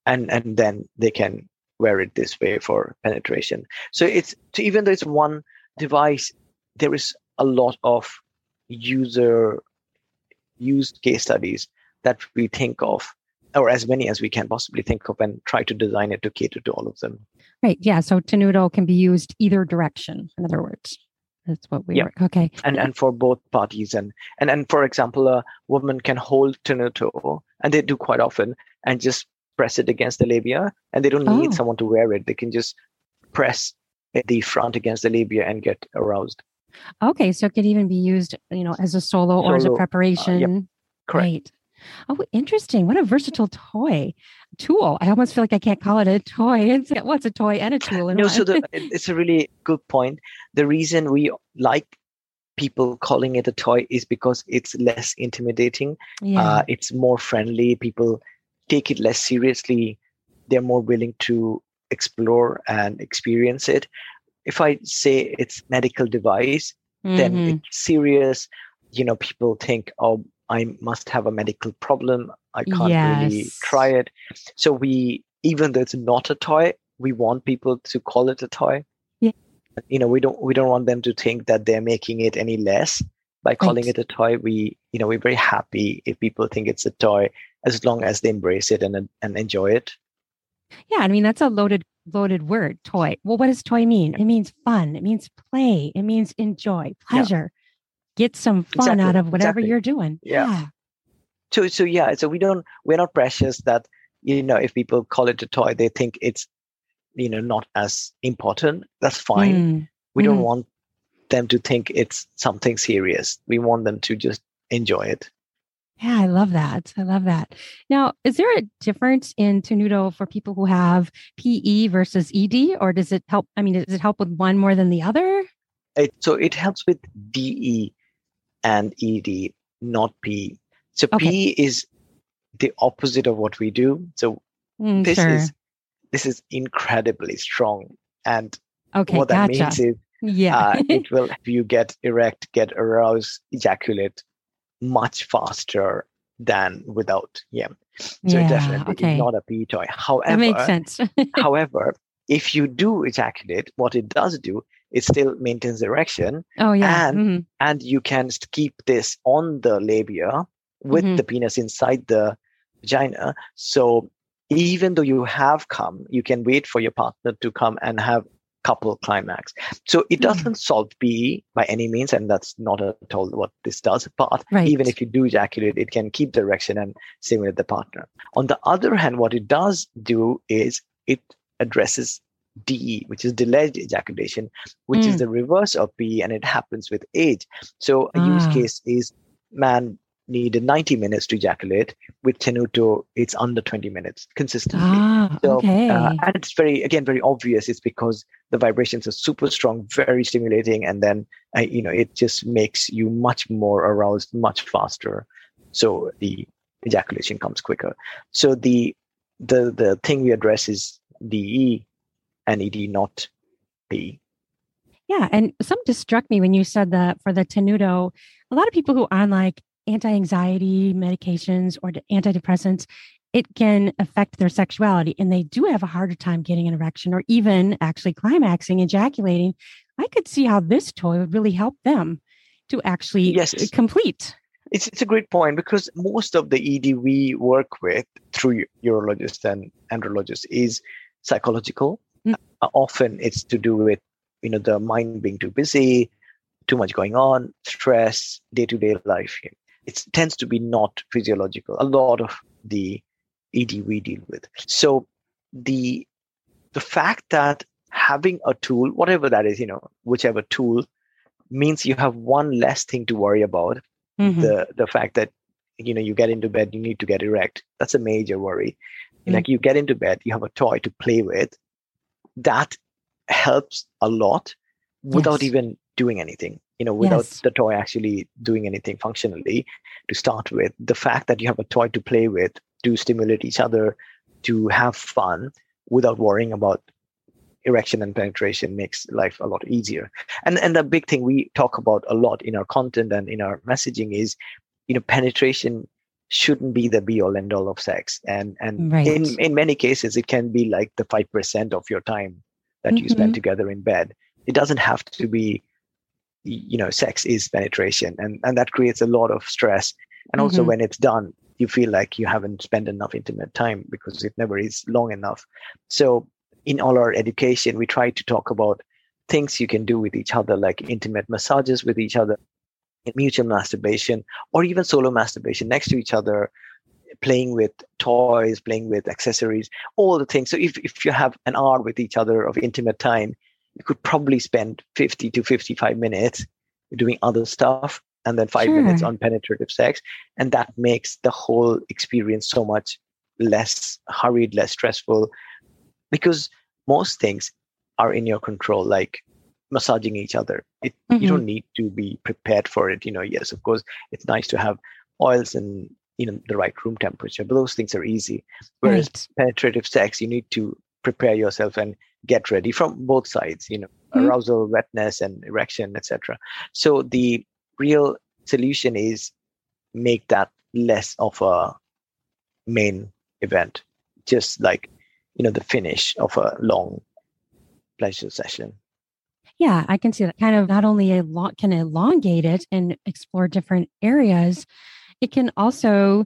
and and then they can wear it this way for penetration so it's so even though it's one device there is a lot of user used case studies that we think of or as many as we can possibly think of and try to design it to cater to all of them Right. Yeah. So Tenuto can be used either direction. In other words, that's what we Yeah. were. Okay. and and for both parties and and and for example a woman can hold tenuto and they do quite often and just press it against the labia and they don't need Oh. someone to wear it they can just press the front against the labia and get aroused Okay. So it could even be used, you know, as a solo, or as a Solo, uh, preparation. correct Right. Oh, interesting. What a versatile toy tool. I almost feel like I can't call it a toy. It's what's a toy and a tool in no one. so the, it's a really good point the reason we like people calling it a toy is because it's less intimidating yeah. uh, it's more friendly people take it less seriously they're more willing to explore and experience it if I say it's medical device, then Mhm. it's serious. You know, people think, oh, I must have a medical problem. I can't really try it. So we, even though it's not a toy, we want people to call it a toy. Yeah. You know, we don't we don't want them to think that they're making it any less by calling Right. it a toy. We, you know, we're very happy if people think it's a toy as long as they embrace it and and enjoy it. Yeah, I mean that's a loaded loaded word, toy. Well, what does toy mean? It means fun. It means play. It means enjoy, pleasure. Get some fun Exactly, out of whatever exactly. you're doing. Yeah. so so yeah so we don't we're not precious that you know if people call it a toy they think it's you know not as important that's fine Mm. we don't Mm. want them to think it's something serious we want them to just enjoy it Yeah, I love that. I love that. Now, is there a difference in Tenuto for people who have PE versus ED, or does it help? I mean, does it help with one more than the other? it so it helps with de and ed not PE. so Okay. p is the opposite of what we do so Mm, this sure. is this is incredibly strong and okay, what that gotcha. means is yeah. uh, it will help you get erect, get aroused, ejaculate much faster than without. Yeah. So yeah. it definitely okay. is not a pee toy. that However, makes sense. however, if you do ejaculate, what it does do, it still maintains erection oh, yeah. and- mhm. and you can keep this on the labia with Mhm. the penis inside the vagina. So even though you have come, you can wait for your partner to come and have couple climax. So it Mhm. doesn't solve PE by any means, and that's not at all what this does. But Right. even if you do ejaculate, it can keep the erection and stimulate the partner. On the other hand, what it does do is it addresses DE, which is delayed ejaculation, which Mm. is the reverse of PE, and it happens with age. So a use Ah. case is man needed 90 minutes to ejaculate. With Tenuto, it's under 20 minutes consistently. Ah, So, okay. uh, and it's very, again, very obvious. It's because the vibrations are super strong, very stimulating, and then uh, you know it just makes you much more aroused much faster. So the ejaculation comes quicker. So the the the thing we address is DE and ED, not P. Yeah, and something just struck me when you said that for the Tenuto, a lot of people who are on like anti-anxiety medications or antidepressants, it can affect their sexuality, and they do have a harder time getting an erection or even actually climaxing, ejaculating. I could see how this toy would really help them to actually Yes. complete. It's it's a great point because most of the ED we work with through urologists and andrologists is psychological. Mm. Uh, often it's to do with you know the mind being too busy, too much going on, stress, day to day life. It tends to be not physiological. A lot of the ED we deal with. So the the fact that having a tool, whatever that is, you know, whichever tool, means you have one less thing to worry about Mhm. the the fact that you know you get into bed you need to get erect that's a major worry Mm. like you get into bed you have a toy to play with that helps a lot without Yes. even doing anything you know without Yes. the toy actually doing anything functionally to start with the fact that you have a toy to play with to stimulate each other to have fun without worrying about erection and penetration makes life a lot easier and and the big thing we talk about a lot in our content and in our messaging is you know penetration shouldn't be the be all end all of sex and and Right. in in many cases it can be like the 5% of your time that you spend Mhm. together in bed it doesn't have to be you know sex is penetration and and that creates a lot of stress. And also Mhm. when it's done you feel like you haven't spent enough intimate time because it never is long enough. So in all our education we try to talk about things you can do with each other like intimate massages with each other mutual masturbation or even solo masturbation next to each other playing with toys playing with accessories all the things. So if, if you have an hour with each other of intimate time you could probably spend 50 to 55 minutes doing other stuff and then five minutes on penetrative sex. And that makes the whole experience so much less hurried less stressful because most things are in your control like massaging each other. It, Mhm. you don't need to be prepared for it you know. Yes of course it's nice to have oils and you know the right room temperature but those things are easy. Whereas Right. penetrative sex you need to prepare yourself and get ready from both sides, you know, mm-hmm. arousal, wetness, and erection, etc. So the real solution is make that less of a main event, just like you know the finish of a long pleasure session. Yeah, I can see that kind of not only a lot can elongate it and explore different areas, it can also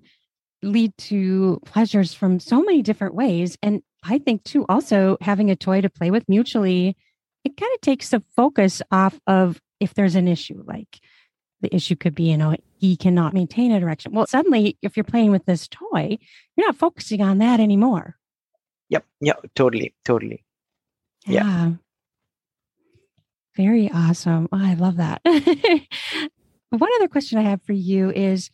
lead to pleasures from so many different ways. And I think too, also having a toy to play with mutually, it kind of takes the focus off of if there's an issue, like the issue could be, you know, he cannot maintain a direction. Well, suddenly, if you're playing with this toy, you're not focusing on that anymore. Yep. Yeah. Totally. Totally. Yeah. yeah. Very awesome. Oh, I love that. One other question I have for you is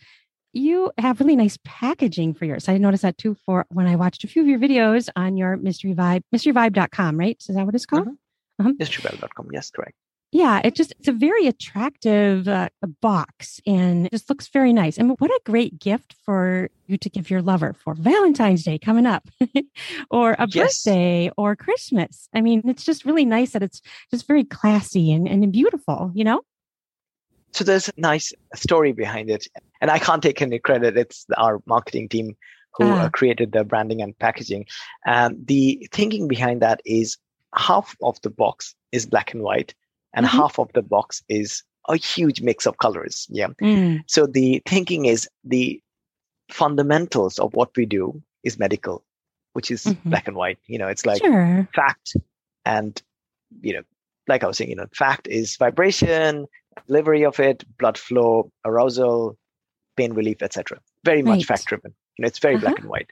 you have really nice packaging for yours. I noticed that too for when I watched a few of your videos on your mystery vibe, mysteryvibe.com, right? Is that what it's called? Uh-huh. Uh-huh. Mysteryvibe.com. Yes, correct yeah, it just, it's a very attractive uh, box and it just looks very nice. And what a great gift for you to give your lover for Valentine's Day coming up or a yes. birthday or Christmas. I mean, it's just really nice that it's just very classy and, and beautiful, you know? So there's a nice story behind it. And I can't take any credit. It's our marketing team who uh, uh, created the branding and packaging. Um, the thinking behind that is half of the box is black and white and mm-hmm. half of the box is a huge mix of colors. Yeah. Mm. So the thinking is the fundamentals of what we do is medical, which is mm-hmm. black and white. You know, it's like sure. fact and, you know, like I was saying, you know, fact is vibration, delivery of it, blood flow, arousal, pain relief, etc. Very much right. fact driven. You know, it's very uh-huh. black and white.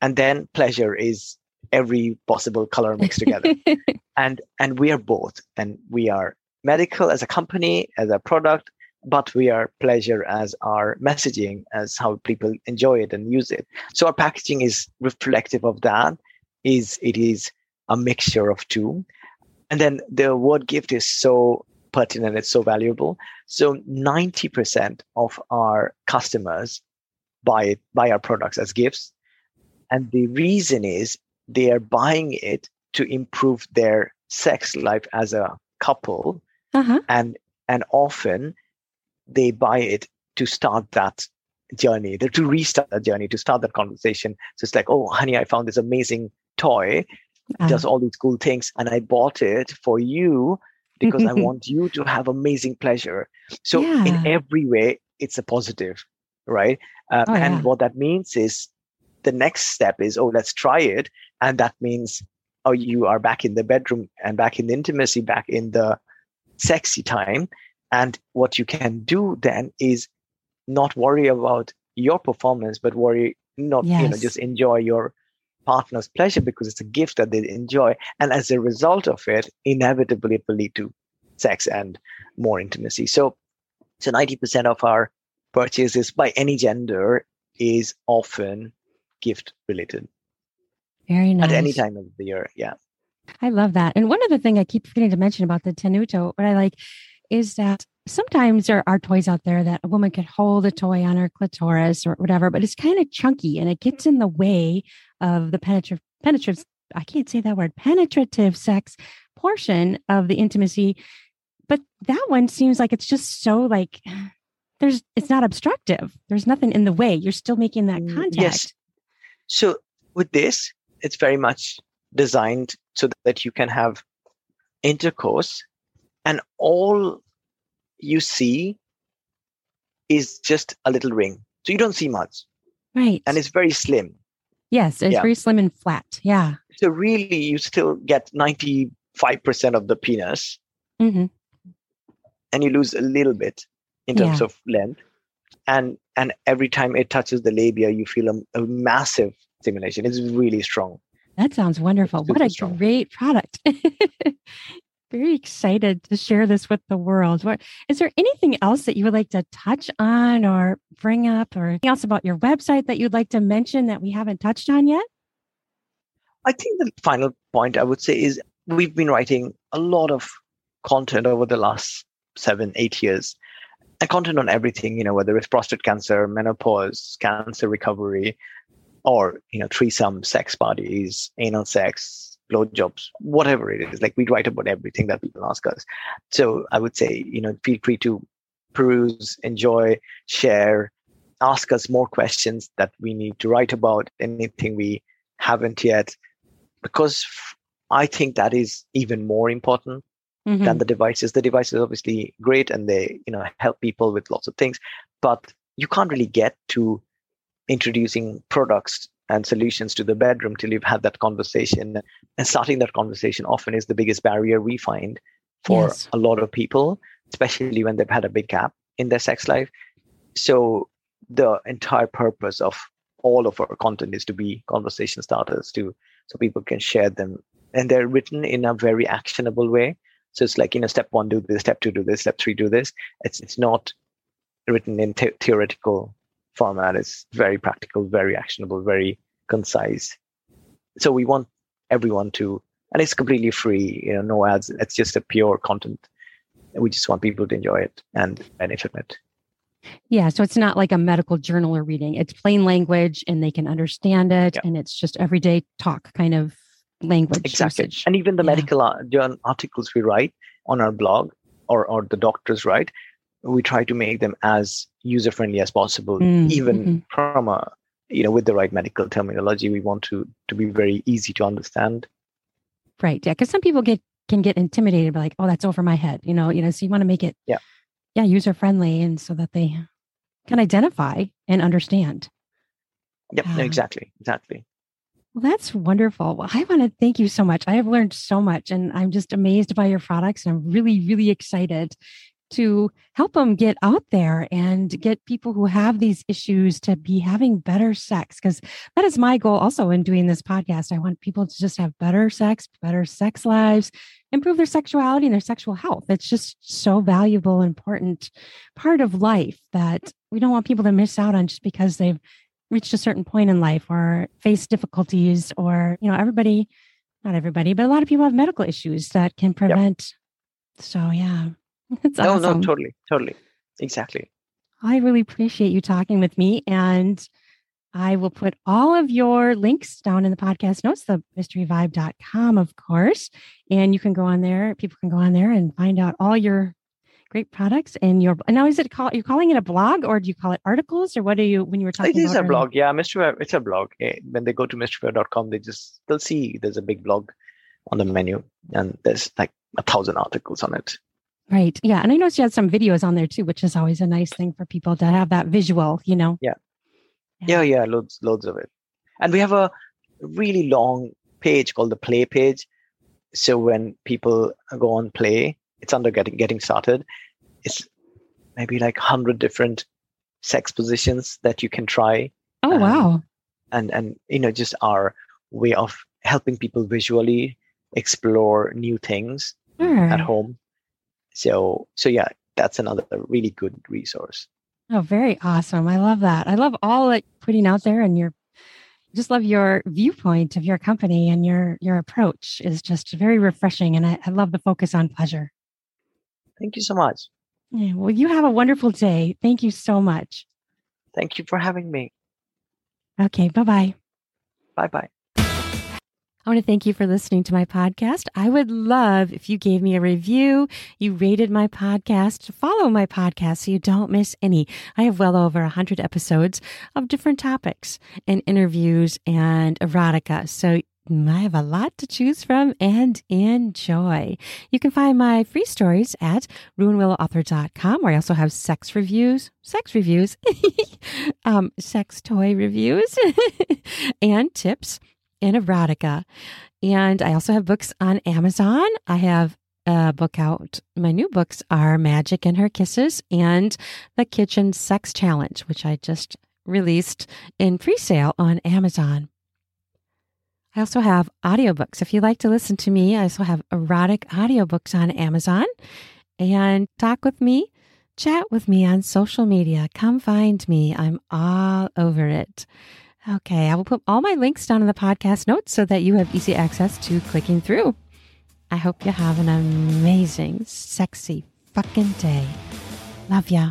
And then pleasure is every possible color mixed together. and and we are both. And we are medical as a company, as a product, but we are pleasure as our messaging, as how people enjoy it and use it. So our packaging is reflective of that. Is it is a mixture of two. And then the word gift is so pertinent, it's so valuable. So 90% of our customers buy buy our products as gifts. And the reason is they are buying it to improve their sex life as a couple uh-huh. and and often they buy it to start that journey to restart that journey to start that conversation so it's like oh honey i found this amazing toy uh-huh. does all these cool things and i bought it for you because i want you to have amazing pleasure so yeah. in every way it's a positive right uh, oh, and yeah. what that means is the next step is oh let's try it and that means oh you are back in the bedroom and back in the intimacy back in the sexy time and what you can do then is not worry about your performance but worry not yes. you know just enjoy your partner's pleasure because it's a gift that they enjoy and as a result of it inevitably it will lead to sex and more intimacy so so 90% of our purchases by any gender is often gift related. Very nice. At any time of the year. Yeah. I love that. And one other thing I keep forgetting to mention about the Tenuto, what I like is that sometimes there are toys out there that a woman could hold a toy on her clitoris or whatever, but it's kind of chunky and it gets in the way of the penetrative, penetrative, I can't say that word, penetrative sex portion of the intimacy. But that one seems like it's just so like, there's, it's not obstructive. There's nothing in the way. You're still making that mm, contact. Yes. So with this, it's very much designed so that you can have intercourse and all you see is just a little ring. So you don't see much. Right. And it's very slim. Yes, it's yeah. very slim and flat. Yeah. So really you still get 95% of the penis. Mm-hmm. And you lose a little bit in terms yeah. of length and and every time it touches the labia you feel a, a massive stimulation it's really strong that sounds wonderful what a strong. great product very excited to share this with the world. What is there anything else that you would like to touch on or bring up or anything else about your website that you'd like to mention that we haven't touched on yet? I think the final point i would say is we've been writing a lot of content over the last seven eight years and content on everything, you know, whether it's prostate cancer, menopause, cancer recovery, or, you know, threesome sex parties, anal sex, blowjobs, whatever it is. Like we write about everything that people ask us. So I would say, you know, feel free to peruse, enjoy, share, ask us more questions that we need to write about, anything we haven't yet, because I think that is even more important mm-hmm. than the devices. The devices is obviously great and they, you know, help people with lots of things, but you can't really get to introducing products and solutions to the bedroom till you've had that conversation. And starting that conversation often is the biggest barrier we find for yes. a lot of people, especially when they've had a big gap in their sex life. So the entire purpose of all of our content is to be conversation starters to so people can share them and they're written in a very actionable way so it's like you know step one do this step two do this step three do this it's it's not written in the- theoretical format is very practical very actionable very concise so we want everyone to and it's completely free you know no ads it's just a pure content we just want people to enjoy it and benefit from it yeah, so it's not like a medical journal or reading. It's plain language and they can understand it and it's just everyday talk kind of language. Exactly. Usage. And even the yeah. medical uh, articles we write on our blog or, or the doctors write, we try to make them as user friendly as possible, mm, even mm-hmm. from a you know with the right medical terminology. We want to to be very easy to understand. Right. Yeah. Because some people get can get intimidated by like, oh, that's over my head. You know. You know. So you want to make it. Yeah yeah user friendly and so that they can identify and understand yep um, exactly exactly well that's wonderful well i want to thank you so much i have learned so much and i'm just amazed by your products and i'm really really excited to help them get out there and get people who have these issues to be having better sex because that is my goal also in doing this podcast. I want people to just have better sex better sex lives improve their sexuality and their sexual health. It's just so valuable important part of life that we don't want people to miss out on just because they've reached a certain point in life or face difficulties or you know everybody not everybody but a lot of people have medical issues that can prevent. Yep. so yeah It's no, awesome. no, totally, totally, exactly. I really appreciate you talking with me, and I will put all of your links down in the podcast notes, the mysteryvibe.com, of course. And you can go on there, people can go on there and find out all your great products and your now is it call you're calling it a blog or do you call it articles or what do you when you were talking it is a blog yeah mr it's a blog eh, when they go to mysteryvibe.com they just they'll see there's a big blog on the menu and there's like a thousand articles on it Right. Yeah. And I noticed you had some videos on there too, which is always a nice thing for people to have that visual, you know? Yeah. Yeah. Yeah. Loads, loads of it. And we have a really long page called the play page. So when people go on play, it's under getting, getting started. It's maybe like hundred different sex positions that you can try. Oh, um, wow. And, and, you know, just our way of helping people visually explore new things sure. at home so so yeah that's another really good resource. Oh very awesome. I love that. I love all that putting out there and your just love your viewpoint of your company and your your approach is just very refreshing and i, I love the focus on pleasure. Thank you so much. Yeah, well you have a wonderful day. Thank you so much. Thank you for having me. Okay bye-bye. Bye-bye I want to thank you for listening to my podcast. I would love if you gave me a review, you rated my podcast, follow my podcast so you don't miss any. I have well over 100 episodes of different topics and interviews and erotica. So I have a lot to choose from and enjoy. You can find my free stories at ruanwillowauthor.com where I also have sex reviews, sex reviews, um, sex toy reviews, and tips in erotica. And I also have books on Amazon. I have a book out. My new books are Magic and Her Kisses and The Kitchen Sex Challenge, which I just released in pre sale on Amazon. I also have audiobooks. If you like to listen to me, I also have erotic audiobooks on Amazon. And talk with me, chat with me on social media. Come find me. I'm all over it. Okay, I will put all my links down in the podcast notes so that you have easy access to clicking through. I hope you have an amazing, sexy fucking day. Love ya.